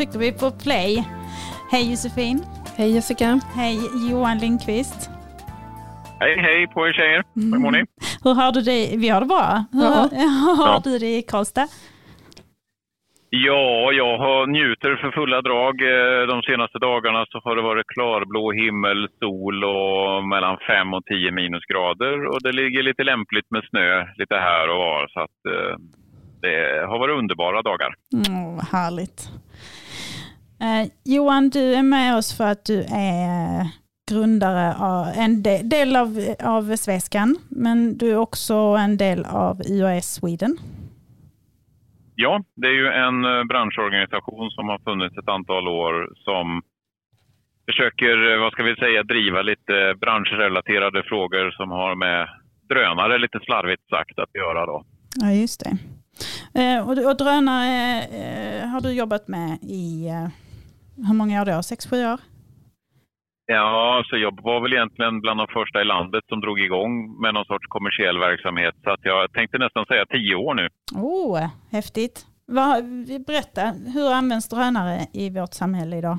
trycker vi på play. Hej Josefin. Hej Jessica. Hej Johan Lindqvist. Hej, hej på er tjejer. Hur mår ni? Hur har du det? Vi har det bra. Hur Ja. har du det i Karlstad? Ja, jag har njuter för fulla drag. Eh, De senaste dagarna så har det varit klarblå himmel, sol och mellan 5 och 10 minusgrader. Och det ligger lite lämpligt med snö lite här och var. Så att eh, det har varit underbara dagar. Mm, härligt. Eh, Johan, du är med oss för att du är grundare av en de- del av, av Sveskan, men du är också en del av UAS Sweden. Ja, det är ju en eh, branschorganisation som har funnits ett antal år som försöker, eh, vad ska vi säga, driva lite branschrelaterade frågor som har med drönare, lite slarvigt sagt, att göra. Då. Ja, just det. Eh, och, drönare har du jobbat med i hur många år då? Sex, sju år? Ja, så jag var väl egentligen bland de första i landet som drog igång med någon sorts kommersiell verksamhet. Så att jag tänkte nästan säga tio år nu. Oh, häftigt. Vad, berätta, hur används drönare i vårt samhälle idag?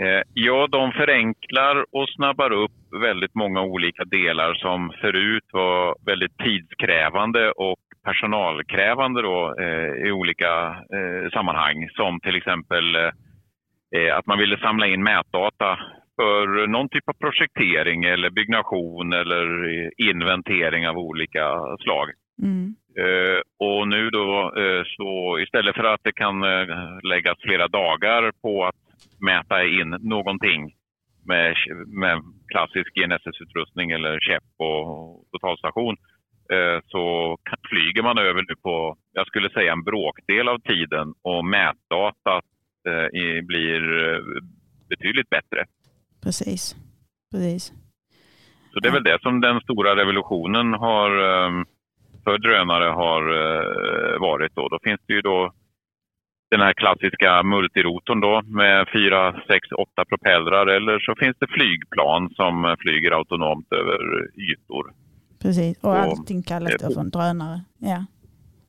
Eh, Ja, de förenklar och snabbar upp väldigt många olika delar som förut var väldigt tidskrävande och personalkrävande då, eh, i olika eh, sammanhang. Som till exempel eh, att man ville samla in mätdata för någon typ av projektering eller byggnation eller eh, inventering av olika slag. Mm. Eh, och nu då eh, så istället för att det kan eh, läggas flera dagar på att mäta in någonting med, med klassisk GNSS-utrustning eller käpp och totalstation eh, så kan, flyger man över nu på, jag skulle säga en bråkdel av tiden och mätdata eh, blir eh, betydligt bättre. Precis. Precis. Så det är väl det som den stora revolutionen har eh, för drönare har eh, varit. Då. då finns det ju då den här klassiska multirotorn då med fyra, sex, åtta propellrar eller så finns det flygplan som eh, flyger autonomt över ytor. Precis. Och Och- allting kallas då för en drönare. Ja.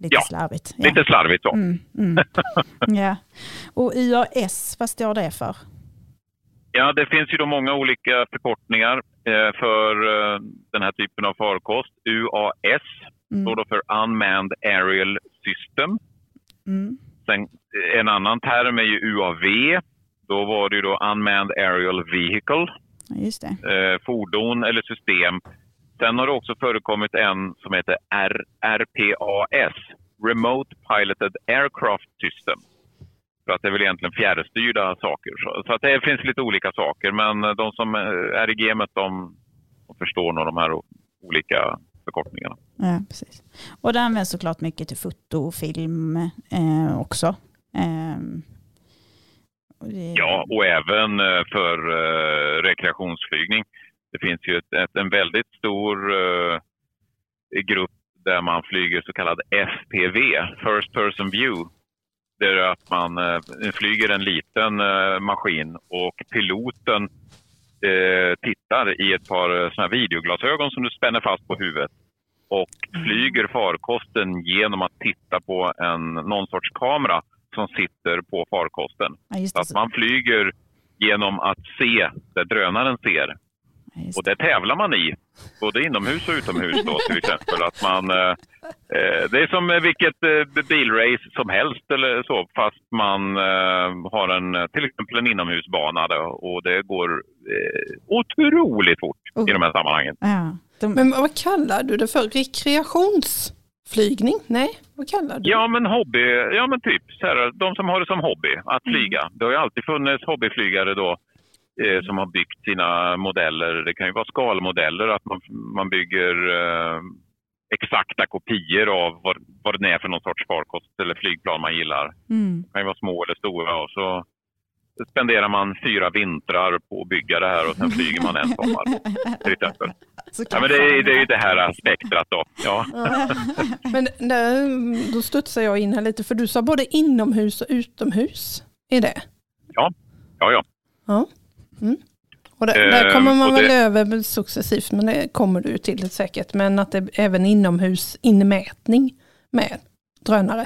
Lite Ja, slarvigt. Ja. Lite slarvigt så. Mm, mm. ja. Och UAS, vad står det för? Ja, det finns ju då många olika förkortningar eh, för eh, den här typen av farkost. UAS Mm. står då för Unmanned Aerial System. Mm. Sen, en annan term är ju UAV. Då var det ju då Unmanned Aerial Vehicle, just det. eh, fordon eller system. Sen har det också förekommit en som heter R- RPAS, Remote Piloted Aircraft System. För att det är väl egentligen fjärrstyrda saker. Så, att det finns lite olika saker. Men eh, de som eh, är i gamet de, de förstår nog de här olika förkortningarna. Ja, precis. Och det används såklart mycket till foto och film eh, också. Ehm, och det- Ja, och även eh, för eh, rekreationsflygning. Det finns ju ett, en väldigt stor eh, grupp där man flyger så kallad FPV, First Person View. Där att man eh, flyger en liten eh, maskin och piloten eh, tittar i ett par eh, såna här videoglasögon som du spänner fast på huvudet och flyger farkosten genom att titta på en, någon sorts kamera som sitter på farkosten. Ja, Så det. att man flyger genom att se där drönaren ser. Och det. tävlar man i, både inomhus och utomhus då till exempel. Att man, eh, eh, det är som vilket eh, bilrace som helst eller så, fast man eh, har en, till exempel en inomhusbana då, och det går eh, otroligt fort i de här sammanhangen. Ja, de, Men vad kallar du det för? Rekreationsflygning? Nej, vad kallar du Ja men hobby, ja men typ så här, de som har det som hobby att Mm. flyga. Det har ju alltid funnits hobbyflygare då eh, som har byggt sina modeller. Det kan ju vara skalmodeller, att man, man bygger eh, exakta kopior av vad, vad det är för någon sorts farkost eller flygplan man gillar. mm, Det kan ju vara små eller stora och så spenderar man fyra vintrar på att bygga det här och sen flyger man en sommar till exempel. Ja, men det, är, det är ju det här spektrat då. Ja. Men där, då studsar jag in här lite, för du sa både inomhus och utomhus. Är det? Ja, ja, ja. Ja. Mm. Och där, där Eh, kommer man och väl det- över successivt, men det kommer du till säkert. Men att det är även inomhus inmätning med drönare.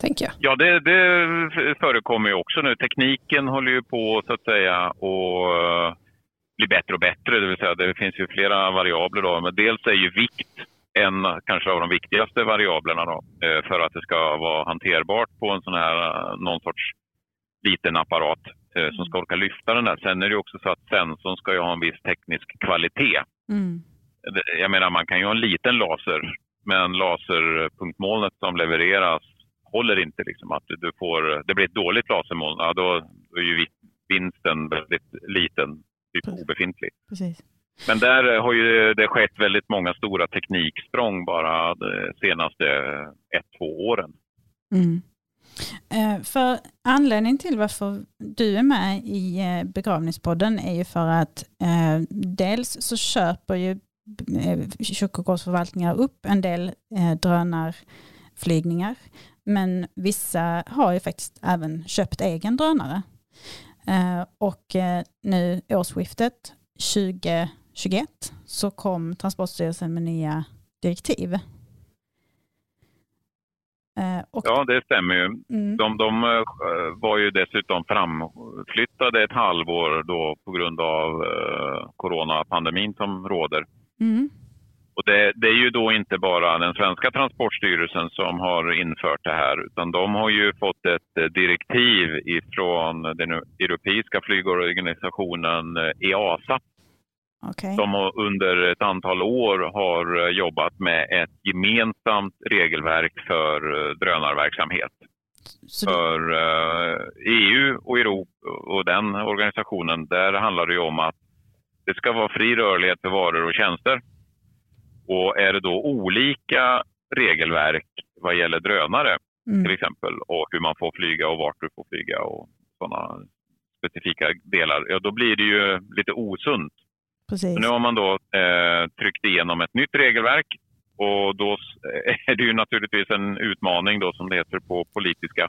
tänker jag. Ja, det, det förekommer ju också nu. Tekniken håller ju på så att säga att bli bättre och bättre. Det vill säga det finns ju flera variabler då. Men dels är ju vikt en kanske av de viktigaste variablerna då, eh, för att det ska vara hanterbart på en sån här någon sorts liten apparat eh, som ska orka lyfta den där. Sen är det också så att sensorn ska ju ha en viss teknisk kvalitet. Mm. Jag menar man kan ju ha en liten laser men laserpunktmolnet som levereras håller inte. Liksom, att du får, det blir ett dåligt lasermoln, ja, då, är ju vinsten väldigt liten, typ obefintlig. Precis. Men där har ju det skett väldigt många stora tekniksprång bara de senaste ett, två åren. Mm. Eh, för anledningen till varför du är med i eh, begravningspodden är ju för att eh, dels så köper ju kyrkogårdsförvaltningar upp en del drönarflygningar. Men vissa har ju faktiskt även köpt egen drönare. Och nu årsskiftet 2021 så kom Transportstyrelsen med nya direktiv och... Ja, det stämmer ju. Mm. De, de uh, var ju dessutom framflyttade ett halvår då på grund av uh, coronapandemin som råder. Mm. Och det, det, är ju då inte bara den svenska Transportstyrelsen som har infört det här utan de har ju fått ett direktiv ifrån den europeiska flygorganisationen EASA Okay. Som under ett antal år har eh, jobbat med ett gemensamt regelverk för eh, drönarverksamhet. Så för EU eh, e och Europa och den organisationen, där handlar det om att det ska vara fri rörlighet för varor och tjänster. Och är det då olika regelverk vad gäller drönare mm. till exempel och hur man får flyga och vart du får flyga och sådana specifika delar, ja då blir det ju lite osunt nu har man då eh, tryckt igenom ett nytt regelverk och då är det ju naturligtvis en utmaning då som det heter på politiska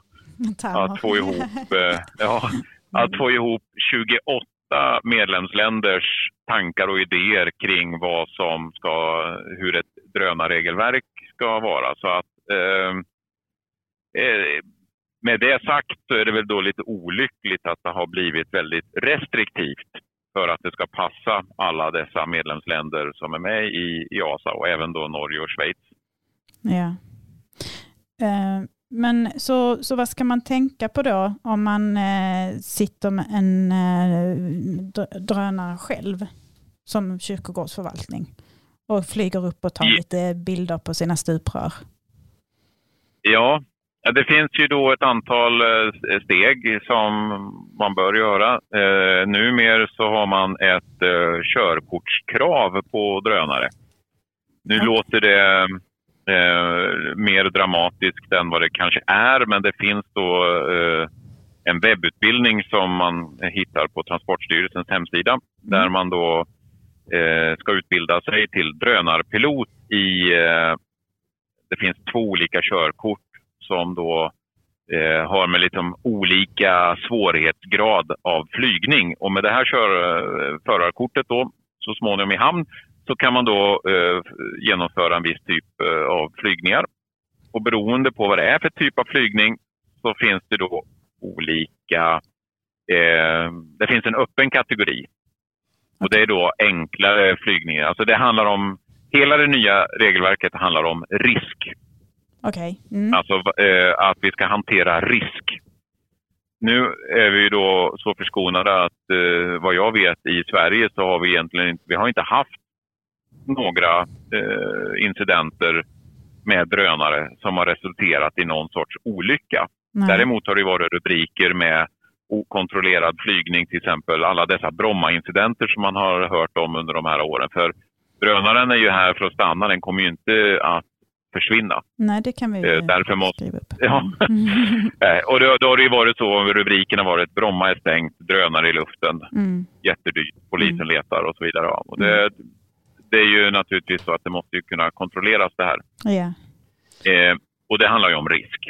att få ihop, eh, ja, att få ihop 28 medlemsländers tankar och idéer kring vad som ska, hur ett drönarregelverk ska vara. Så att eh, eh med det sagt så är det väl då lite olyckligt att det har blivit väldigt restriktivt för att det ska passa alla dessa medlemsländer som är med i, i ASA och även då Norge och Schweiz. Ja. Eh, men så, så vad ska man tänka på då om man eh, sitter med en eh, drönare själv som kyrkogårdsförvaltning och flyger upp och tar lite bilder på sina stuprör? Ja, Ja, det finns ju då ett antal eh, steg som man bör göra. Eh, numera så har man ett eh, körkortskrav på drönare. Nu ja. låter det eh, mer dramatiskt än vad det kanske är, men det finns då eh, en webbutbildning som man hittar på Transportstyrelsens hemsida mm. där man då eh, ska utbilda sig till drönarpilot i eh, det finns två olika körkort som då eh, har med liksom olika svårighetsgrad av flygning. Och med det här kör, eh, förarkortet då, så småningom i hamn så kan man då eh, genomföra en viss typ eh, av flygningar. Och beroende på vad det är för typ av flygning så finns det då olika... Eh, det finns en öppen kategori. Och det är då enklare flygningar. Alltså det handlar om... Hela det nya regelverket handlar om risk. Okay. Mm. Alltså eh, att vi ska hantera risk. Nu är vi då så förskonade att eh, vad jag vet i Sverige så har vi egentligen inte, vi har inte haft några eh, incidenter med drönare som har resulterat i någon sorts olycka. Nej. Däremot har det varit rubriker med okontrollerad flygning, till exempel alla dessa Bromma-incidenter som man har hört om under de här åren. För drönaren är ju här för att stanna, den kommer ju inte att försvinna. Nej, det kan vi eh, Därför måste, skriva upp. Ja. Eh, och då, då har det ju varit så, rubrikerna varit Bromma är stängt, drönare i luften, mm. jättedyrt, polisen mm. letar och så vidare. Och det, mm. det är ju naturligtvis så att det måste kunna kontrolleras det här. Yeah. Eh, och det handlar ju om risk.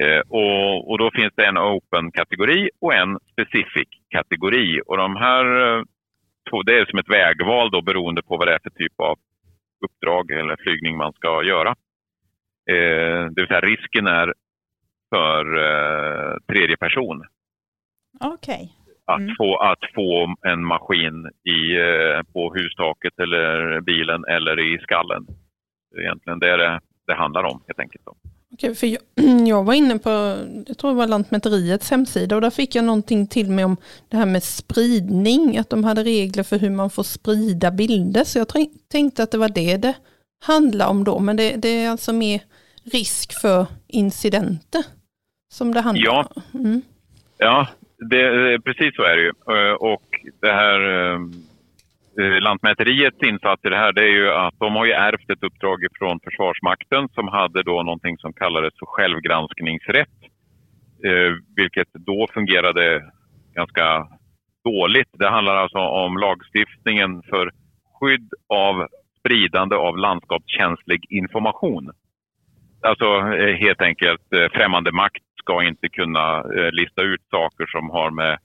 Eh, och, och då finns det en open-kategori och en specific kategori. Och de här eh, två, det är som ett vägval då beroende på vad det är för typ av uppdrag eller flygning man ska göra. Eh, det vill säga risken är för eh, tredje person. Okej. Okay. Att, mm. få, att få en maskin i, eh, på hustaket eller bilen eller i skallen. Egentligen det är det det handlar om helt enkelt. Då. Okej, för jag, jag, var inne på, jag tror det var Lantmäteriets hemsida och där fick jag någonting till mig om det här med spridning, att de hade regler för hur man får sprida bilder. Så jag tänkte att det var det det handlar om då, men det, det är alltså mer risk för incidenter som det handlar ja. om. Mm. Ja, det, precis så är det ju. Eh, och det här eh, Eh, Lantmäteriets insats i det här det är ju att de har ju ärvt ett uppdrag från Försvarsmakten som hade då någonting som kallades för självgranskningsrätt. Vilket då fungerade ganska dåligt. Det handlar alltså om lagstiftningen för skydd av spridande av landskapskänslig information. Alltså eh, helt enkelt eh, främmande makt ska inte kunna eh, lista ut saker som har med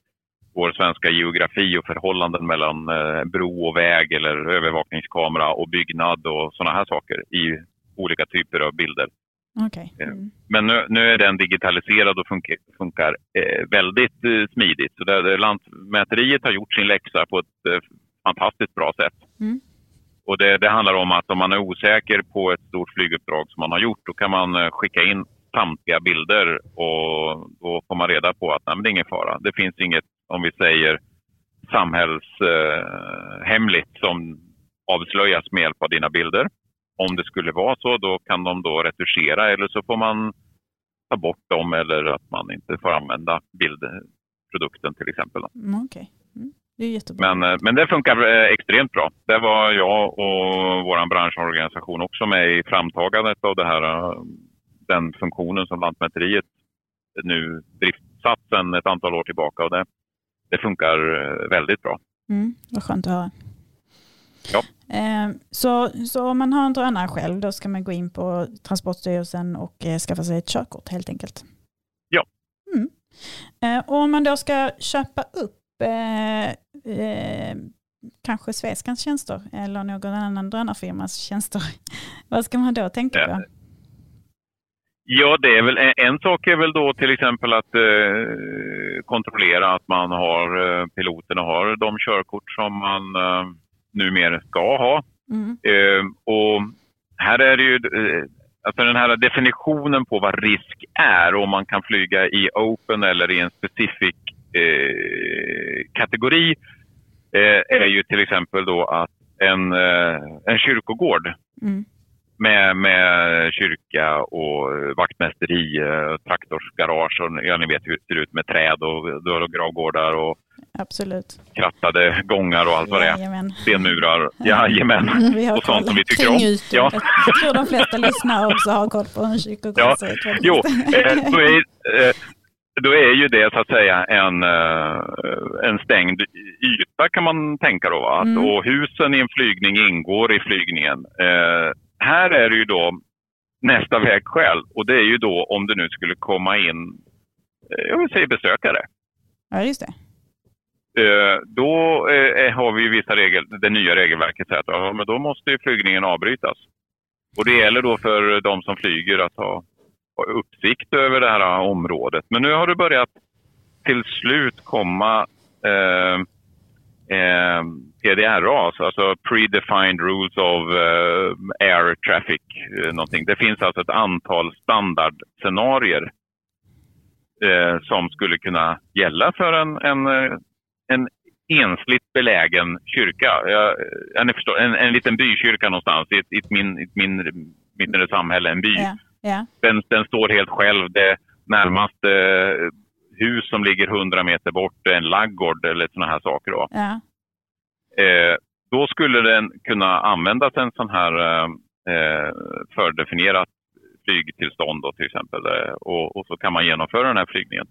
vår svenska geografi och förhållanden mellan bro och väg eller övervakningskamera och byggnad och sådana här saker i olika typer av bilder. Okay. Mm. Men nu, nu, är den digitaliserad och funkar, funkar eh, väldigt eh, smidigt. Så där, Lantmäteriet har gjort sin läxa på ett eh, fantastiskt bra sätt. Mm. Och det, det, handlar om att om man är osäker på ett stort flyguppdrag som man har gjort, då kan man eh, skicka in samtliga bilder och då får man reda på att nej, det är ingen fara. Det finns inget om vi säger samhällshemligt eh, som avslöjas med hjälp av dina bilder. Om det skulle vara så, då kan de då retuschera eller så får man ta bort dem eller att man inte får använda bildprodukten till exempel. Mm, okay. Det är jättebra. Men, eh, men det funkar eh, extremt bra. Det var jag och vår branschorganisation också med i framtagandet av det här, eh, den funktionen som Lantmäteriet nu driftsatt sedan ett antal år tillbaka. Och det, det funkar väldigt bra. Mm, vad skönt att höra. Ja. Så, så om man har en drönare själv, då ska man gå in på Transportstyrelsen och skaffa sig ett körkort helt enkelt? Ja. Mm. Och om man då ska köpa upp eh, kanske Sveskans tjänster eller någon annan drönarfirmas tjänster, vad ska man då tänka på? Ja, det är väl en sak är väl då till exempel att eh, kontrollera att man har eh, piloterna har de körkort som man eh, numera ska ha. Mm. Eh, och här är det ju eh, alltså den här definitionen på vad risk är om man kan flyga i open eller i en specifik eh, kategori eh, är ju till exempel då att en, en kyrkogård mm med, med kyrka och vaktmästeri, eh, traktorsgarage och ja, ni vet hur det ser ut med träd och dörr och gravgårdar och Absolut. krattade gångar och allt vad det är. Stenmurar, jajamän. Vi och sånt som vi tycker om. Ja. Jag tror de flesta lyssnare också har koll på en kyrkogård. Ja. Jo, eh, då, är, eh, då är ju det så att säga en, en stängd yta kan man tänka då. Att, mm. Och husen i en flygning ingår i flygningen här är det ju då nästa vägskäl och det är ju då om det nu skulle komma in, eh, jag vill säga besökare. Ja, just det. Eh, då eh, har vi ju vissa regler, det nya regelverket säger att ja, men då måste ju flygningen avbrytas. Och det gäller då för de som flyger att ha uppsikt över det här äh, området. Men nu har det börjat till slut komma äh, äh, eh, eh, PDRA, alltså, alltså Predefined Rules of eh, Air Traffic. Eh, någonting. Det finns alltså ett antal standardscenarier som skulle kunna gälla för en, en, en ensligt belägen kyrka. Jag, jag förstår, en, en liten bykyrka någonstans i ett, i ett, min, ett mindre, mindre samhälle, en by. Yeah. Yeah. Den, den, står helt själv. Det närmaste hus som ligger 100 meter bort är en laggård eller sådana här saker. Då. Yeah. Eh, då skulle den kunna användas en sån här eh, eh, fördefinierat flygtillstånd då, till exempel eh, och, och, så kan man genomföra den här flygningen.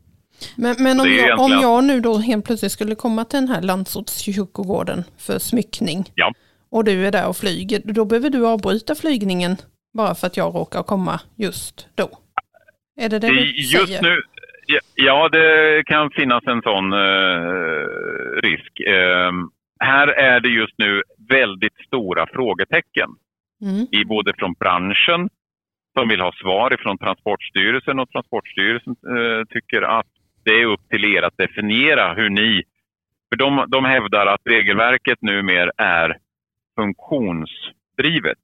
Men, men om, jag, egentligen... om jag nu då helt plötsligt skulle komma till den här landsortskyrkogården för smyckning ja. och du är där och flyger, då behöver du avbryta flygningen bara för att jag råkar komma just då? Är det det du just säger? Nu, ja, det kan finnas en sån eh, risk. Eh, här är det just nu väldigt stora frågetecken. Mm. I både från branschen som vill ha svar ifrån Transportstyrelsen och Transportstyrelsen eh, tycker att det är upp till er att definiera hur ni... För de, de hävdar att regelverket numera är funktionsdrivet.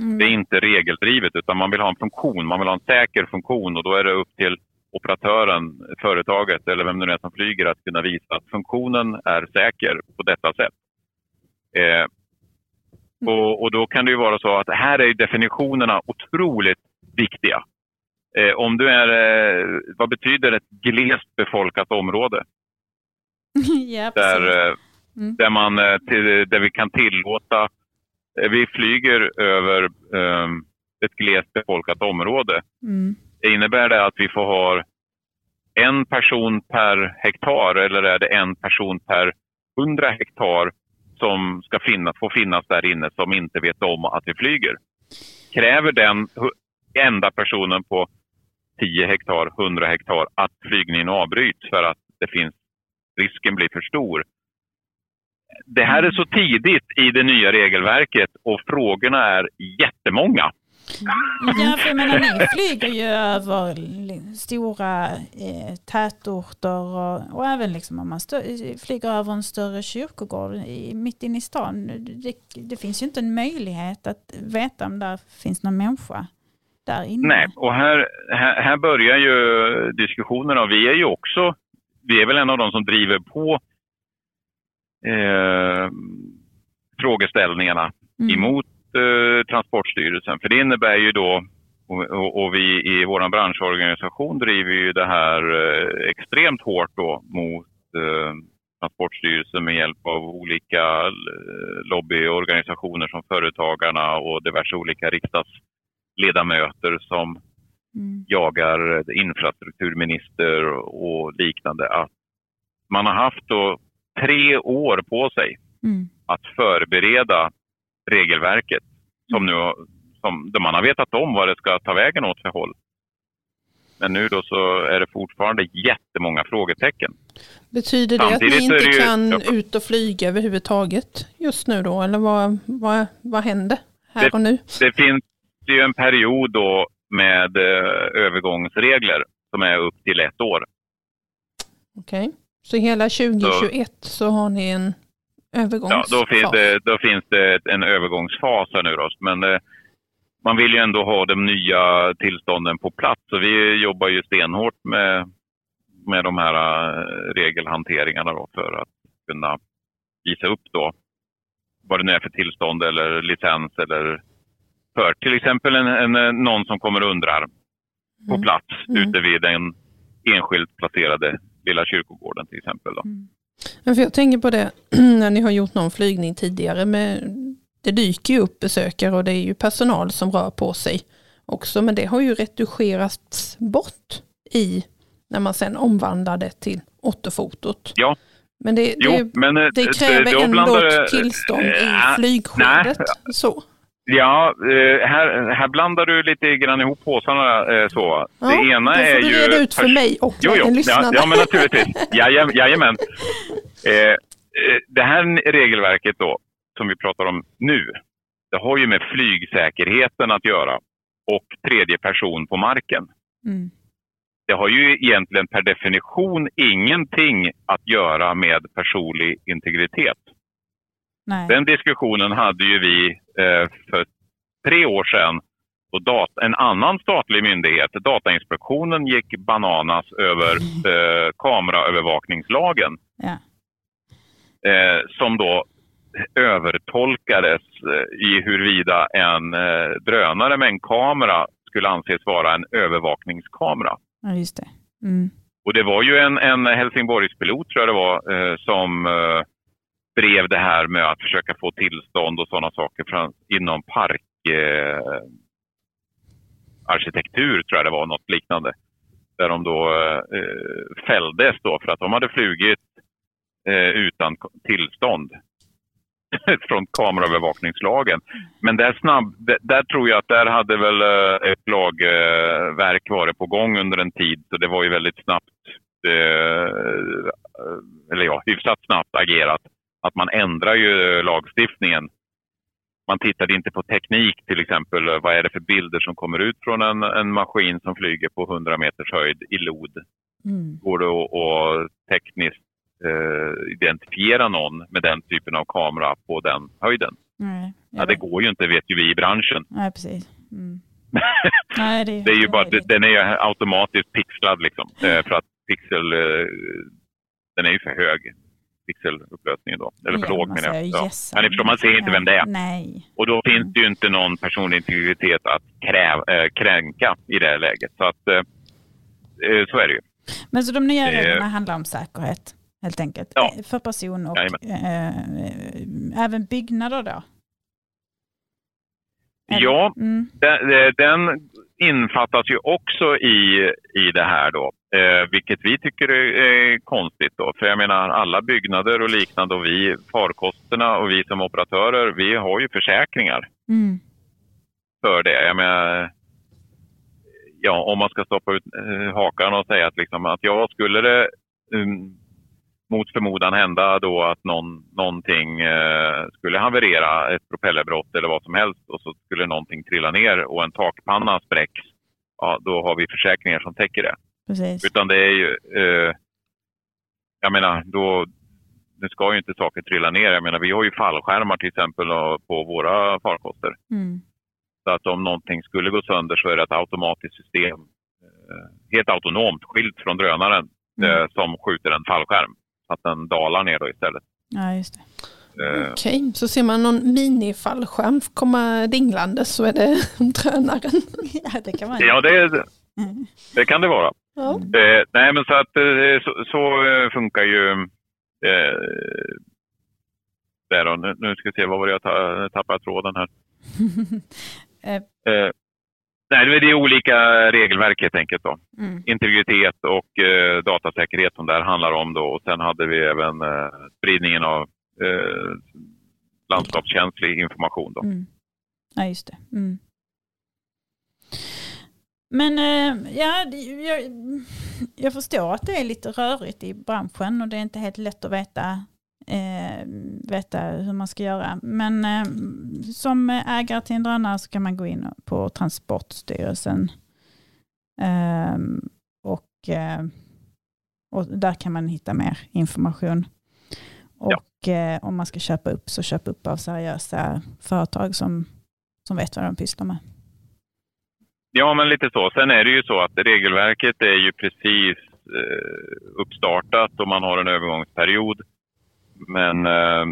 Mm. Det är inte regeldrivet utan man vill ha en funktion, man vill ha en säker funktion och då är det upp till operatören, företaget eller vem det nu är som flyger att kunna visa att funktionen är säker på detta sätt. Eh, och, och, då kan det ju vara så att här är definitionerna otroligt viktiga. Eh, om du är, eh, vad betyder ett glest befolkat område? ja, där, eh, mm. där, man, eh, till, där vi kan tillåta, vi flyger över ett glest befolkat område. Mm. Innebär det att vi får ha en person per hektar eller är det en person per hundra hektar som ska finnas, få finnas där inne som inte vet om att vi flyger? Kräver den enda personen på 10 hektar, 100 hektar att flygningen avbryts för att det finns, risken blir för stor? Det här är så tidigt i det nya regelverket och frågorna är jättemånga. Ja, för jag menar ni flyger ju över stora eh, tätorter och, och, även liksom om man flyger över en större kyrkogård i, mitt inne i stan. Det, det, finns ju inte en möjlighet att veta om där finns någon människa där inne. Nej, och här, här, här börjar ju diskussionerna vi är ju också, vi är väl en av de som driver på eh, frågeställningarna mm. emot eh, Transportstyrelsen. För det innebär ju då, och, och vi i vår branschorganisation driver ju det här eh, extremt hårt då mot eh, Transportstyrelsen med hjälp av olika eh, lobbyorganisationer som Företagarna och diverse olika riksdagsledamöter som mm. jagar infrastrukturminister och liknande. Att man har haft då tre år på sig mm. att förbereda regelverket som nu som, där man har vetat om vad det ska ta vägen åt för håll. Men nu då så är det fortfarande jättemånga frågetecken. Betyder det Samtidigt att ni inte ju, kan ja, ut och flyga överhuvudtaget just nu då? Eller vad, vad, vad händer här det, och nu? Det finns ju en period då med eh, övergångsregler som är upp till ett år. Okej, okay. Så hela 2021 så, så har ni en övergångsfas? Ja, då finns det, då finns det en övergångsfas här nu då. Men eh, man vill ju ändå ha de nya tillstånden på plats. Så vi jobbar ju stenhårt med, med de här eh, regelhanteringarna då för att kunna visa upp då vad det nu är för tillstånd eller licens eller för till exempel en, en någon som kommer och undrar på mm. plats mm. ute vid den enskilt placerade lilla kyrkogården till exempel. Då. Mm. för jag tänker på det när ni har gjort någon flygning tidigare. Med, det dyker ju upp besökare och det är ju personal som rör på sig också. Men det har ju retuscherats bort i när man sen omvandlar det till återfotot. Ja. Men det, jo, det, men, det eh, kräver ändå blandar, tillstånd äh, i eh, flygskedet. Nej. Så. Ja, eh, här, här blandar du lite grann ihop påsarna. Eh, så. Ja, det ena är ju... då får du reda ut för mig och jo, jo. Ja, ja, men naturligtvis. Jaja, jajamän. Eh, det här regelverket då, som vi pratar om nu, det har ju med flygsäkerheten att göra och tredje person på marken. Mm. Det har ju egentligen per definition ingenting att göra med personlig integritet. Nej. Den diskussionen hade ju vi eh, för tre år sedan och dat- en annan statlig myndighet, Datainspektionen, gick bananas över eh, kameraövervakningslagen. Ja. Eh, som då övertolkades eh, i huruvida en eh, drönare med en kamera skulle anses vara en övervakningskamera. Ja, just det. Mm. Och det var ju en, en Helsingborgspilot, tror jag det var, eh, som drev det här med att försöka få tillstånd och sådana saker från, inom parkarkitektur, eh, tror jag det var, något liknande. Där de då eh, fälldes då för att de hade flugit eh, utan tillstånd från kameraövervakningslagen. Men där, snabb, där, tror jag att där hade väl eh, ett lagverk eh, varit på gång under en tid. Så det var ju väldigt snabbt, eh, eller ja, hyfsat snabbt agerat att man ändrar ju lagstiftningen man tittade inte på teknik till exempel. Vad är det för bilder som kommer ut från en, en maskin som flyger på 100 meters höjd i lod? Mm. Går det att, tekniskt eh, identifiera någon med den typen av kamera på den höjden? Nej, Ja, det går ju inte, vet ju vi i branschen. Nej, precis. Mm. Nej, det, Det är ju bara, det. den är ju automatiskt pixlad liksom. Eh, För att pixel, eh, den är ju för hög, pixelupplösningen då. Eller för Ja, låg menar jag. Ja. gissa. Men förstår, man ser inte vem det är. Nej. Och då finns det ju inte någon personlig integritet att kräv, eh, kränka i det här läget. Så att, eh, så är det ju. Men så de nya reglerna handlar om säkerhet helt enkelt. Ja. För person och eh, även byggnader då? Eller? Ja, Mm. den, den infattas ju också i, i det här då. Eh, vilket vi tycker är, är konstigt då. För jag menar alla byggnader och liknande och vi farkosterna och vi som operatörer, vi har ju försäkringar Mm. för det. Jag menar, ja, om man ska stoppa ut eh, hakan och säga att, liksom, att ja, skulle det um, mot förmodan hända då att någon, någonting eh, skulle haverera, ett propellerbrott eller vad som helst och så skulle någonting trilla ner och en takpanna spräcks, ja, då har vi försäkringar som täcker det. Precis. Utan det är ju, eh, jag menar, då, det ska ju inte saker trilla ner. Jag menar, vi har ju fallskärmar till exempel på våra farkoster. Mm. Så att om någonting skulle gå sönder så är det ett automatiskt system, eh, helt autonomt, skilt från drönaren, Mm. eh, som skjuter en fallskärm. Så att den dalar ner då istället. Ja, just det. Eh, Okej, så ser man någon minifallskärm komma dinglande så är det drönaren. Ja, det kan man ja, det, Mm. det kan det vara. Ja. Eh, nej, men så att eh, så, så eh, funkar ju eh, där då. Nu, nu ska vi se, vad var det jag ta, tappade tråden här? Eh, nej, det är olika regelverk helt enkelt då. mm. integritet och datasäkerhet som det här handlar om. Då. Och sen hade vi även spridningen av landskapskänslig information. Då. Mm. Ja, just det. Mm. Men eh, ja, jag, jag förstår att det är lite rörigt i branschen och det är inte helt lätt att veta, eh, veta hur man ska göra. Men eh, som ägare till en drönare så kan man gå in på Transportstyrelsen eh, och, eh, och där kan man hitta mer information. Ja. Och eh, om man ska köpa upp så köp upp av seriösa företag som, som vet vad de pysslar med. Ja, men lite så. Sen är det ju så att regelverket är ju precis eh, uppstartat och man har en övergångsperiod. Men eh,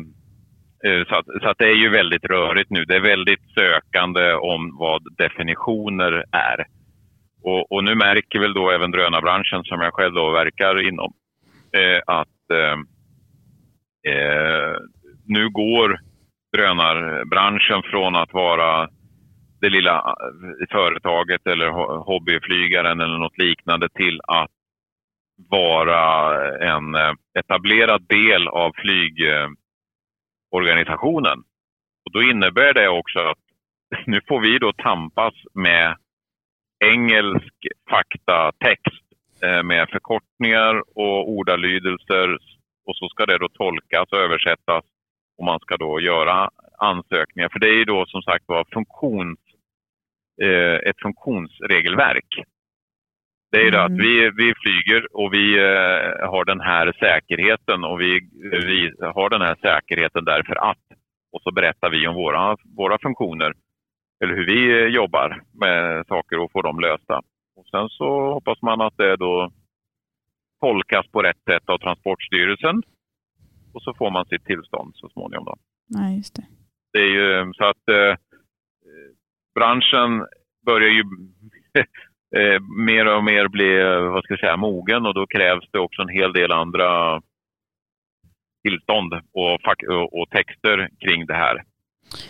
eh, så, att, så att det är ju väldigt rörigt nu. Det är väldigt sökande om vad definitioner är. Och, och nu märker väl då även drönarbranschen som jag själv då verkar inom eh, att eh, eh nu går drönarbranschen från att vara det lilla eh, företaget eller hobbyflygaren eller något liknande till att vara en eh, etablerad del av flygorganisationen. Och då innebär det också att nu får vi då tampas med engelsk faktatext eh, med förkortningar och ordalydelser och så ska det då tolkas och översättas och man ska då göra ansökningar. För det är ju då som sagt var funktions, ett funktionsregelverk. Det är ju det att Mm. vi, vi flyger och vi eh, har den här säkerheten och vi, vi har den här säkerheten därför att. Och så berättar vi om våra, våra funktioner eller hur vi eh, jobbar med saker och får dem lösta. Och sen så hoppas man att det då tolkas på rätt sätt av Transportstyrelsen och så får man sitt tillstånd så småningom. Då. Nej, just det. Det är ju så att eh, branschen börjar ju eh, mer och mer bli, eh, vad ska jag säga, mogen och då krävs det också en hel del andra tillstånd och, och, texter kring det här.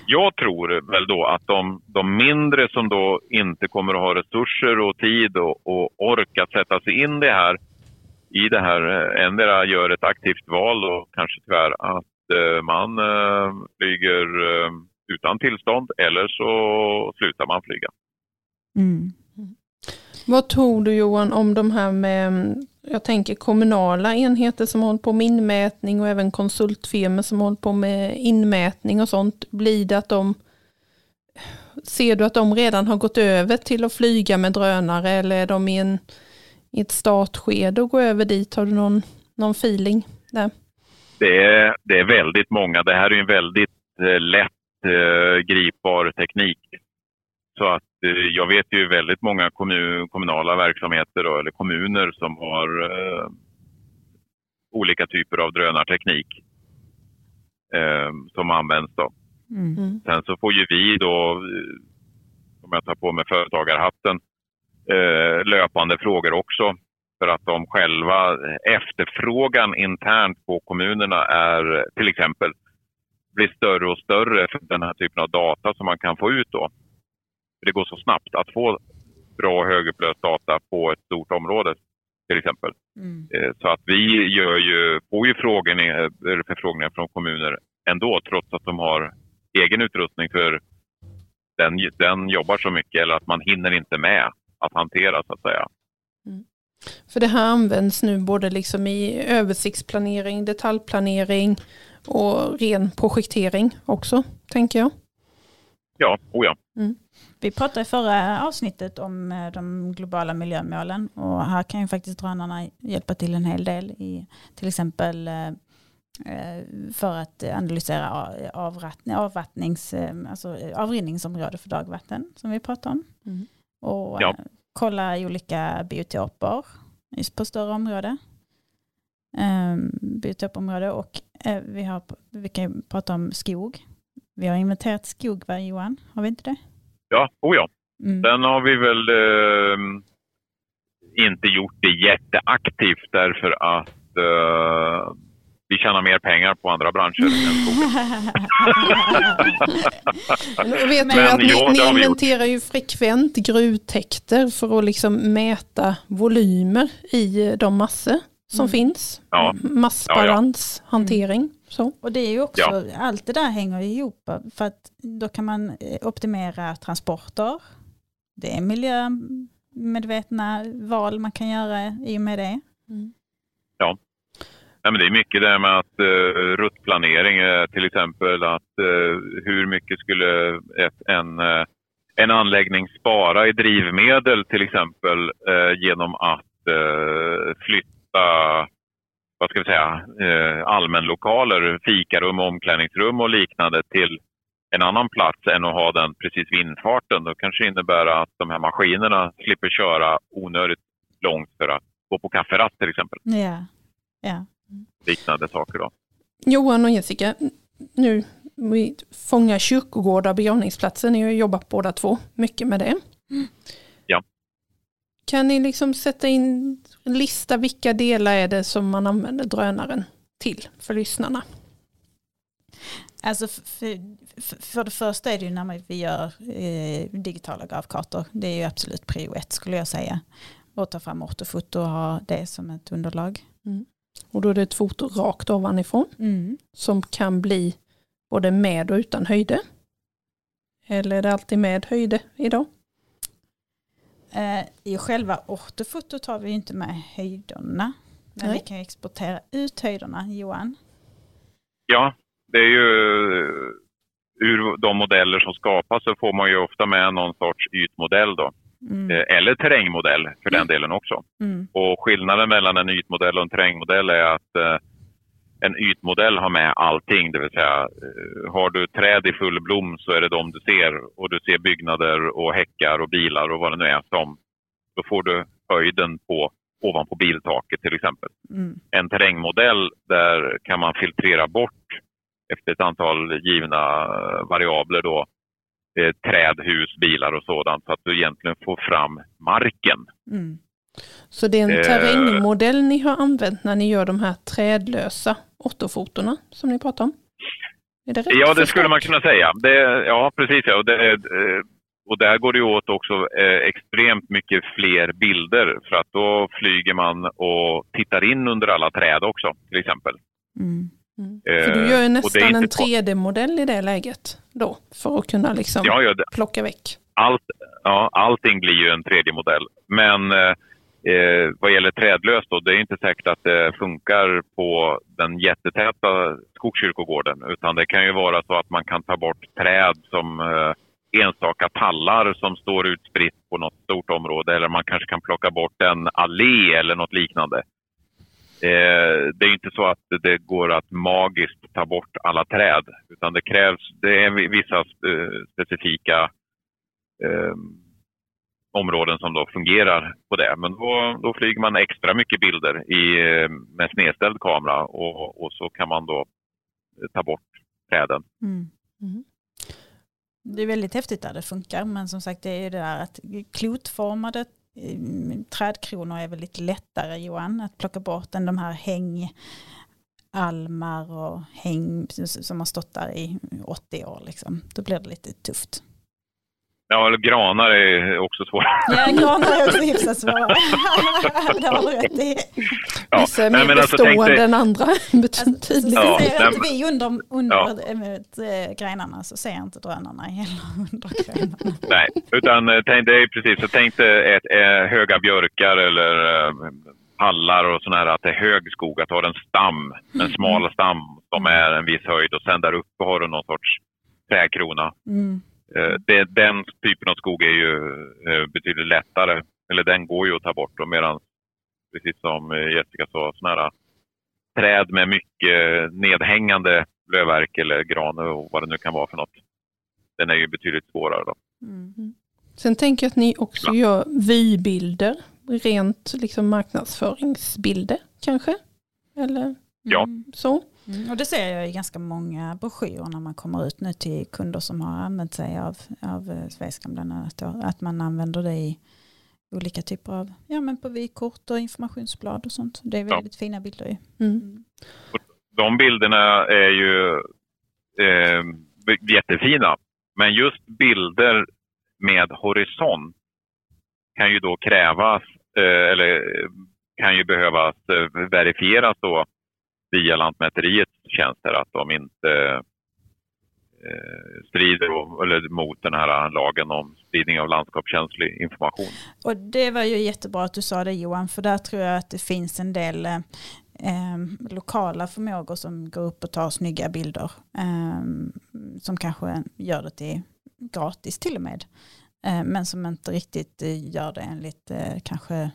Jag tror väl då att de, de mindre som då inte kommer att ha resurser och tid och, och ork att sätta sig in det här, i det här, eh, endera ändra gör ett aktivt val och kanske tyvärr att eh, man eh, flyger eh, utan tillstånd eller så slutar man flyga. Mm. Vad tror du Johan om de här med, jag tänker kommunala enheter som håller på med inmätning och även konsultfirmor som håller på med inmätning och sånt. Blir det att de ser du att de redan har gått över till att flyga med drönare eller är de i, en, i ett startskede och gå över dit? Har du någon, någon feeling där? Det är, det är väldigt många. Det här är en väldigt eh, lätt gripbar teknik. Så att eh, jag vet ju väldigt många kommun, kommunala verksamheter då, eller kommuner som har eh, olika typer av drönarteknik eh, som används. Då. Mm. Mm. Sen så får ju vi då, eh, om jag tar på mig företagarhatten, eh, löpande frågor också. För att de själva, efterfrågan internt på kommunerna är till exempel, blir större och större för den här typen av data som man kan få ut då. För det går så snabbt att få bra högupplöst data på ett stort område till exempel. Mm. Eh, Så att vi gör ju, får ju frågor, eller förfrågningar från kommuner ändå trots att de har egen utrustning för den, den jobbar så mycket eller att man hinner inte med att hantera så att säga. För det här används nu både liksom i översiktsplanering, detaljplanering och ren projektering också, tänker jag. Ja, oh ja. Vi pratade i förra avsnittet om eh, de globala miljömålen och här kan ju faktiskt drönarna hjälpa till en hel del i till exempel eh, eh, för att analysera avvattning, avvattnings, alltså avrinningsområde för dagvatten som vi pratade om. Mm. Och Ja. kolla i olika biotoper just på större område. Um, biotopområde och eh, vi, har, vi kan ju prata om skog. Vi har inventerat skog va Johan? Har vi inte det? Ja, oh ja. Mm. Den har vi väl eh, inte gjort det jätteaktivt därför att eh, vi tjänar mer pengar på andra branscher än skogen. Vet Men- att ni, det ni inventerar ju frekvent gruvtäkter för att liksom mäta volymer i de massor som Mm. finns. Ja. Massbalans, hantering. Så. Och det är ju också, allt det där hänger ihop för att då kan man eh, optimera transporter. Det är miljömedvetna val man kan göra i och med det. Ja, men det är mycket det här med att uh, ruttplanering, eh, till exempel att eh, hur mycket skulle ett, en, eh, en anläggning spara i drivmedel till exempel eh, genom att eh, flytta vad ska vi säga, eh, allmänlokaler, fikarum, omklädningsrum och liknande till en annan plats än att ha den precis vid infarten. Då kanske det innebär att de här maskinerna slipper köra onödigt långt för att gå på kafferast till exempel. Ja, ja. Liknande saker då. Johan och Jessica, nu vi fångar kyrkogårdar och begravningsplatser. Ni har ju jobbat båda två mycket med det. Ja. Kan ni liksom sätta in, lista vilka delar är det som man använder drönaren till för lyssnarna? Alltså för, för, för det första är det ju när man- vi gör eh, digitala gravkartor. Det är ju absolut prio ett skulle jag säga. Och ta fram ortofoto och ha det som ett underlag. Och då är det ett foto rakt ovanifrån som kan bli både med och utan höjde. Eller är det alltid med höjde idag? Eh, I själva ortofotot har vi ju inte med höjderna. Men Nej. vi kan exportera ut höjderna, Johan. Ja, det är ju ur de modeller som skapas så får man ju ofta med någon sorts ytmodell då. Mm. Eh, Eller terrängmodell för den delen också. Mm. Och skillnaden mellan en ytmodell och en terrängmodell är att eh, en ytmodell har med allting. Det vill säga, eh, har du träd i full blom så är det de du ser. Och du ser byggnader och häckar och bilar och vad det nu är som. Då får du höjden på ovanpå biltaket till exempel. Mm. En terrängmodell där kan man filtrera bort efter ett antal givna eh, variabler då eh, träd, hus, bilar och sådant så att du egentligen får fram marken. Mm. Så det är en Eh. terrängmodell ni har använt när ni gör de här trädlösa ortofotorna som ni pratar om? Det Ja, det skulle man kunna säga. Det, ja, precis. Ja. Och, det, eh, och där går det åt också eh, extremt mycket fler bilder för att då flyger man och tittar in under alla träd också till exempel. Mm. Mm. För du gör ju nästan en bara- 3D-modell i det läget då för att kunna liksom Ja, plocka väck. allt, ja, allting blir ju en 3D-modell. Men eh, vad gäller trädlöst då, det är inte säkert att det funkar på den jättetäta skogskyrkogården. Utan det kan ju vara så att man kan ta bort träd som eh, enstaka tallar som står utspritt på något stort område eller man kanske kan plocka bort en allé eller något liknande. Eh, det är inte så att det går att magiskt ta bort alla träd utan det krävs, det är vissa eh, specifika eh, områden som då fungerar på det. Men då, då flyger man extra mycket bilder i, eh, med snedställd kamera och, och så kan man då eh, ta bort träden. Mm. Mm. Det är väldigt häftigt där det funkar, men som sagt det är det där att klotformade eh, trädkronor är väldigt lättare Johan att plocka bort än de här hängalmar och häng som har stått där i 80 år. Liksom. Då blir det lite tufft. Ja, eller granar är också svåra. Ja, granar är också hyfsat svåra. det har du rätt i. Ja. Vissa är mer nej, alltså, bestående än andra. Alltså, så, ser inte vi under, under ja. Äh, grenarna så ser inte drönarna heller under grenarna. Nej, utan eh, tänk, det är precis, så tänk dig ett, ett, höga björkar eller pallar och sådana här, att det är hög skog, att ha en stam, en mm. smal stam som är en viss höjd och sen där uppe har du någon sorts träkrona. Mm. Eh, det, den typen av skog är ju eh, betydligt lättare, eller den går ju att ta bort. Medan, precis som eh, Jessica sa, sådana här träd med mycket nedhängande lövverk eller gran och vad det nu kan vara för något. Den är ju betydligt svårare. Då. Mm. Sen tänker jag att ni också ja. gör vybilder, rent liksom marknadsföringsbilder kanske? Eller ja. så? Mm, och det ser jag i ganska många broschyrer när man kommer ut nu till kunder som har använt sig av, av eh, Svenskan bland annat. Då, att man använder det i olika typer av, ja men på vykort och informationsblad och sånt. Det är väldigt ja. fina bilder ju. Mm. mm. De bilderna är ju eh, jättefina. Men just bilder med horisont kan ju då krävas, eh, eller kan ju behövas eh, verifieras då via Lantmäteriets tjänster att de inte eh, strider eller mot den här lagen om spridning av landskapskänslig information. Och det var ju jättebra att du sa det Johan, för där tror jag att det finns en del eh, lokala förmågor som går upp och tar snygga bilder. Eh, som kanske gör det till gratis till och med. Eh, men som inte riktigt gör det enligt eh, kanske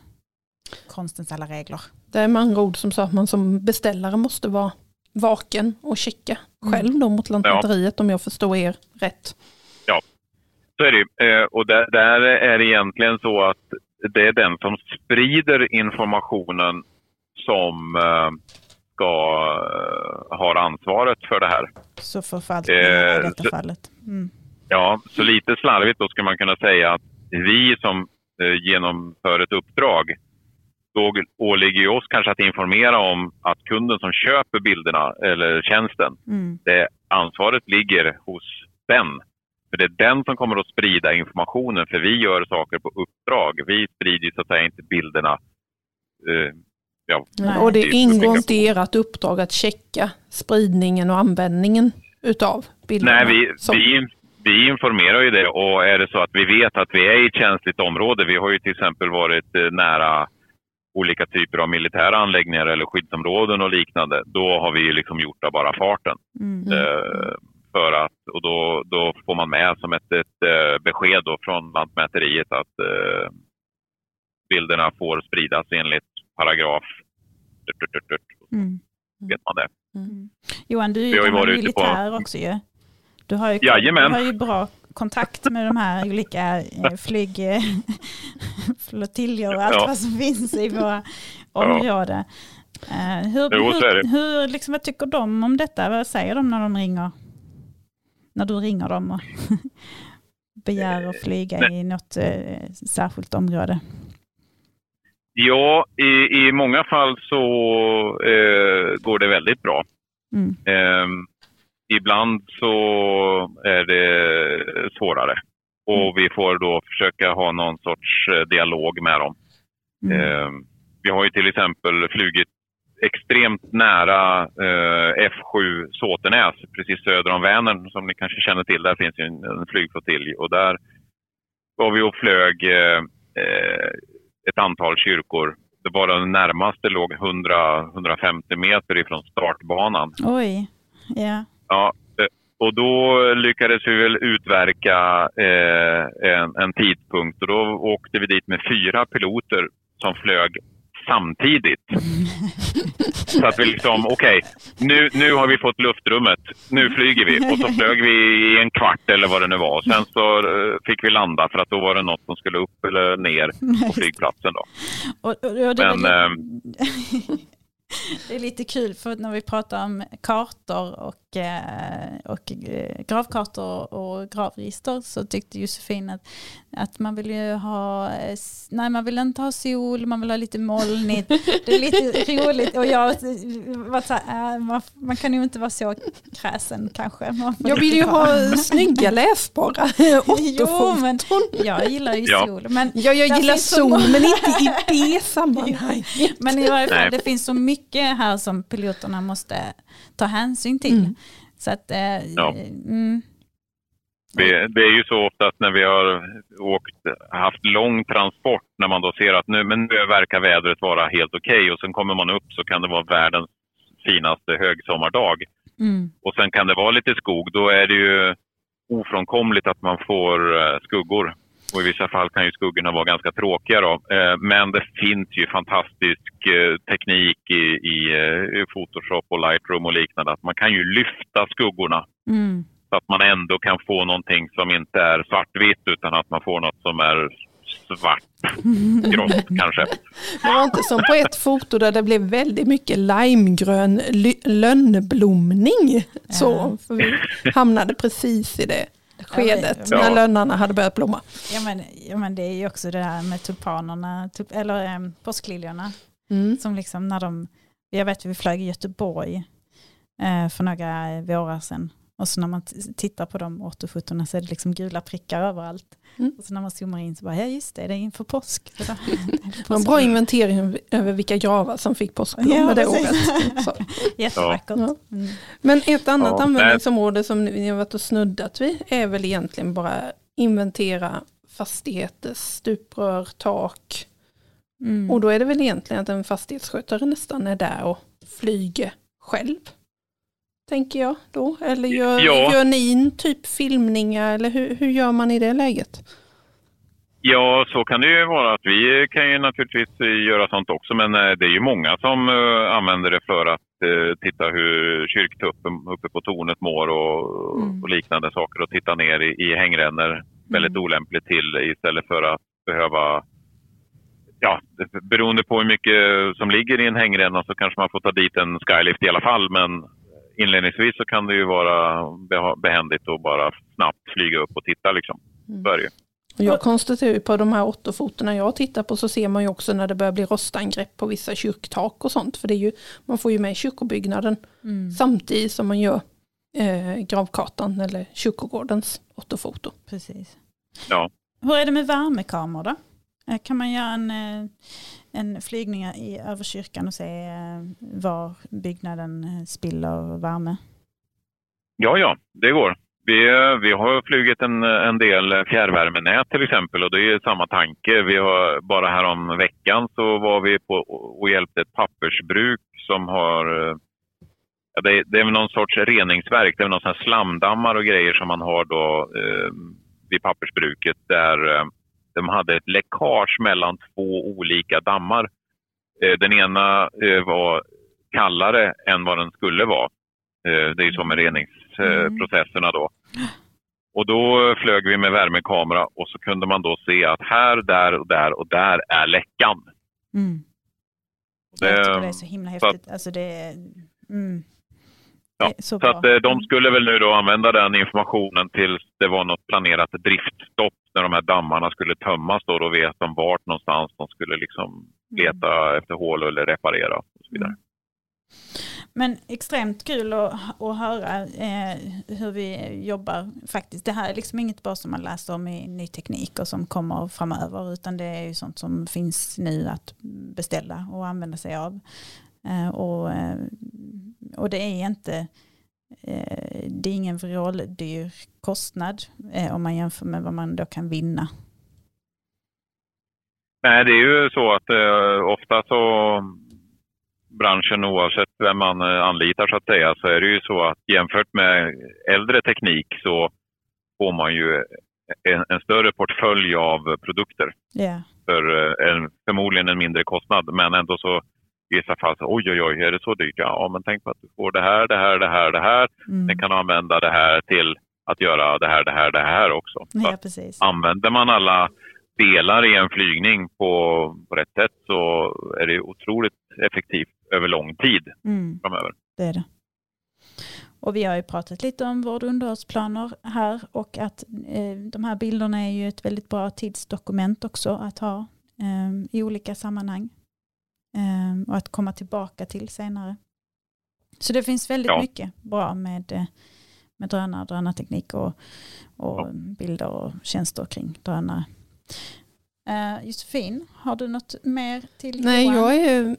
konstens alla regler. Det är med andra ord som så att man som beställare måste vara vaken och checka mm. själv då mot Lantmäteriet ja. om jag förstår er rätt. Ja, så är det. Eh, och där, där är det egentligen så att det är den som sprider informationen som uh, ska uh, ha ansvaret för det här. Så förvaltningen uh, i detta så, fallet. Mm. Ja, så lite slarvigt då skulle man kunna säga att vi som genomför ett uppdrag då åligger ju oss kanske att informera om att kunden som köper bilderna eller tjänsten, mm. det ansvaret ligger hos den. För det är den som kommer att sprida informationen, för vi gör saker på uppdrag. Vi sprider så att säga inte bilderna. Uh, ja, och det ingår inte i ert uppdrag att checka spridningen och användningen utav bilderna? Nej, vi, vi, vi informerar ju det och är det så att vi vet att vi är i ett känsligt område, vi har ju till exempel varit eh, nära olika typer av militära anläggningar eller skyddsområden och liknande, då har vi liksom gjort det bara farten. Mm. Eh, för att, och då, då får man med som ett, ett eh, besked då från Lantmäteriet att eh, bilderna får spridas enligt paragraf... Mm. Vet man det. Mm. Johan, du är ju militär på... också ju. Du har ju, du har ju bra kontakt med de här olika eh, flygflottiljer och allt ja. vad som finns i våra områden. Uh, hur, jo, hur, hur, liksom, vad tycker de om detta? Vad säger de när de ringer? När du ringer dem och begär att flyga Nej. i något uh, särskilt område? Ja, i, i många fall så uh, går det väldigt bra. Mm. Um, ibland så är det svårare. Och mm. vi får då försöka ha någon sorts eh, dialog med dem. Mm. Eh, vi har ju till exempel flugit extremt nära eh, F7 Såtenäs, precis söder om Vänern som ni kanske känner till. Där finns ju en, en flygflottilj och där var vi och flög eh, eh ett antal kyrkor. Det var den närmaste låg 100-150 meter ifrån startbanan. Oj, ja. Ja, Och då lyckades vi väl utverka eh, en, en tidpunkt och då åkte vi dit med fyra piloter som flög samtidigt. Så att vi liksom, okej, okay, nu, nu har vi fått luftrummet, nu flyger vi. Och så flög vi i en kvart eller vad det nu var. Sen så eh, fick vi landa för att då var det något som skulle upp eller ner på flygplatsen. Då. Och, och, och Men, väl... Det är lite kul för när vi pratar om kartor och, eh, och eh, gravkartor och gravregister så tyckte Josefin att, att man vill ju ha, nej man vill inte ha sol, man vill ha lite molnigt. Det är lite roligt och jag var så här, äh, man, man, kan ju inte vara så kräsen kanske. Jag vill ju ha snygga läsbara Jo men jag gillar ju sol. Men ja, jag gillar sol men inte i det sammanhanget. Men i varje fall det finns så mycket här som piloterna måste ta hänsyn till. Mm. Så att, eh, ja. mm. det, det, är ju så oftast när vi har åkt, haft lång transport när man då ser att nu, men nu verkar vädret vara helt okej okay, och sen kommer man upp så kan det vara världens finaste högsommardag. Mm. Och sen kan det vara lite skog, då är det ju ofrånkomligt att man får eh, skuggor. Och i vissa fall kan ju skuggorna vara ganska tråkiga. Då. Eh, men det finns ju fantastisk eh, teknik i, i eh, Photoshop och Lightroom och liknande. Att man kan ju lyfta skuggorna mm. så att man ändå kan få någonting som inte är svartvitt utan att man får något som är svart, grått kanske. Det var inte som på ett foto där det blev väldigt mycket limegrön lönnblomning. Så, för vi hamnade precis i det skedet ja, när lönnarna hade börjat blomma. Ja men, ja men det är ju också det här med tulpanerna, tup, eller ehm, påskliljorna. Mm. Som liksom när de, jag vet vi flög i Göteborg äh, för några vårar sedan. Och så när man tittar på de ortofotona så är det liksom gula prickar överallt. Mm. Och så när man zoomar in så bara, ja just det, det är inför påsk. Det, det en bra inventering över vilka gravar som fick påskblommor ja, det året. Jättevackert. Ja. Mm. Men ett annat ja. användningsområde som ni har varit och snuddat vid är väl egentligen bara inventera fastigheters stuprör, tak. Mm. Och då är det väl egentligen att en fastighetsskötare nästan är där och flyger själv tänker jag då? Eller gör, ja. gör ni typ filmningar eller hur, hur gör man i det läget? Ja, så kan det ju vara. att Vi kan ju naturligtvis göra sånt också, men eh, det är ju många som uh, använder det för att uh, titta hur kyrktuppen uppe på tornet mår och, mm. och liknande saker och titta ner i, i hängrännor. Mm. Väldigt olämpligt till istället för att behöva Ja, beroende på hur mycket som ligger i en hängränna så kanske man får ta dit en skylift i alla fall, men inledningsvis så kan det ju vara behändigt att bara snabbt flyga upp och titta. Liksom. Mm. Jag konstaterar ju på de här åttofotorna jag tittar på så ser man ju också när det börjar bli rostangrepp på vissa kyrktak och sånt. För det är ju, man får ju med kyrkobyggnaden mm. samtidigt som man gör eh, gravkartan eller kyrkogårdens åttofoto. Precis. Ja. Hur är det med värmekameror då? Eh, kan man göra en, eh, en flygning i, över kyrkan och se eh, var byggnaden eh, spiller värme? Ja, ja, det går. Vi, eh, vi har flugit en, en del fjärrvärmenät till exempel och det är samma tanke. Vi har, bara härom veckan så var vi på och hjälpte ett pappersbruk som har eh, ja, det, det, är någon sorts reningsverk. Det är någon sån slamdammar och grejer som man har då eh, vid pappersbruket där eh, de hade ett läckage mellan två olika dammar. Eh, den ena eh, var kallare än vad den skulle vara. Eh, det är så med reningsprocesserna då. Och då flög vi med värmekamera och så kunde man då se att här, där och där och där är läckan. Mm. Det, jag tycker det är så himla häftigt. Så att, alltså det, mm. Ja, så, så att de skulle väl nu då använda den informationen tills det var något planerat driftstopp när de här dammarna skulle tömmas då, då vet de vart någonstans de skulle liksom leta mm. efter hål eller reparera och så vidare. Mm. Men extremt kul att, att höra eh, hur vi jobbar faktiskt. Det här är liksom inget bara som man läser om i ny teknik och som kommer framöver utan det är ju sånt som finns nu att beställa och använda sig av. Eh, och, eh, och det är inte Eh, det är ingen vråldyr kostnad om man jämför med vad man då kan vinna. Nej, det är ju så att ofta så branschen oavsett vem man anlitar så att säga så är det ju så att jämfört med äldre teknik så får man ju en, en större portfölj av produkter Yeah. för en, förmodligen en mindre kostnad men ändå så i vissa fall så oj oj oj är det så dyrt? Ja men tänk på att du får det här, det här, det här, det här. Mm. Sen kan använda det här till att göra det här, det här, det här också. Så Ja, precis. använder man alla delar i en flygning på, på rätt sätt så är det otroligt effektivt över lång tid Mm. framöver. Det är det. Och vi har ju pratat lite om vård och underhållsplaner här och att eh, de här bilderna är ju ett väldigt bra tidsdokument också att ha eh, i olika sammanhang och att komma tillbaka till senare. Så det finns väldigt Ja. mycket bra med, eh, med drönare, drönarteknik och, och Ja. bilder och tjänster kring drönare. Eh, Josefin, har du något mer till Nej, Johan? jag är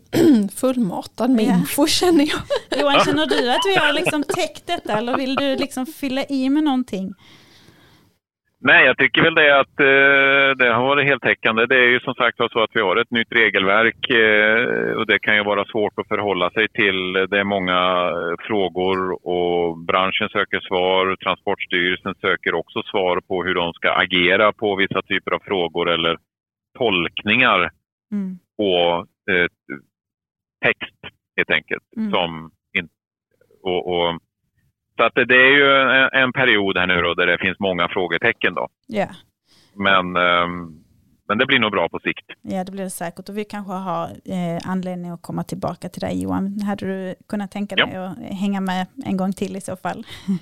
fullmatad med Ja. info känner jag. Johan, känner du att vi har liksom täckt detta eller vill du liksom fylla i med någonting? Nej, jag tycker väl det att eh, det har varit heltäckande. Det är ju som sagt så att vi har ett nytt regelverk eh, och det kan ju vara svårt att förhålla sig till. Det är många eh, frågor och branschen söker svar. Transportstyrelsen söker också svar på hur de ska agera på vissa typer av frågor eller tolkningar Mm. på eh, text helt enkelt. Mm. Som in, och, och, så att det, är ju en, en period här nu då där det finns många frågetecken då. Ja. Men, ehm, men det blir nog bra på sikt. ja, det blir det säkert. Och vi kanske har eh, anledning att komma tillbaka till dig Johan. Hade du kunnat tänka dig att hänga med en gång till i så fall?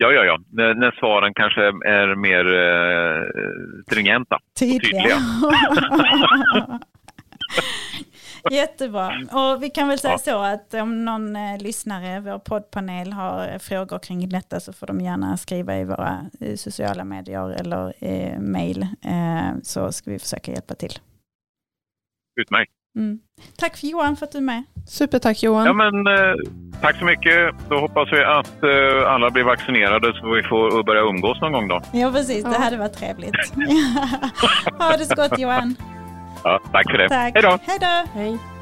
Ja, ja, ja. När, när svaren kanske är mer eh, stringenta. Tydliga. Jättebra. Och vi kan väl säga Ja. så att om någon eh, lyssnare, vår poddpanel, har eh, frågor kring detta så får de gärna skriva i våra eh, sociala medier eller eh, mail eh, så ska vi försöka hjälpa till. Utmärkt. Mm. Tack för Johan för att du är med. Supertack Johan. Ja, men, eh, tack så mycket. Då hoppas vi att eh, alla blir vaccinerade så vi får börja umgås någon gång då. Ja precis, det Ja. hade varit trevligt. ha det så gott Johan. Ja, tack för det. Tack. Hej då! Hej då.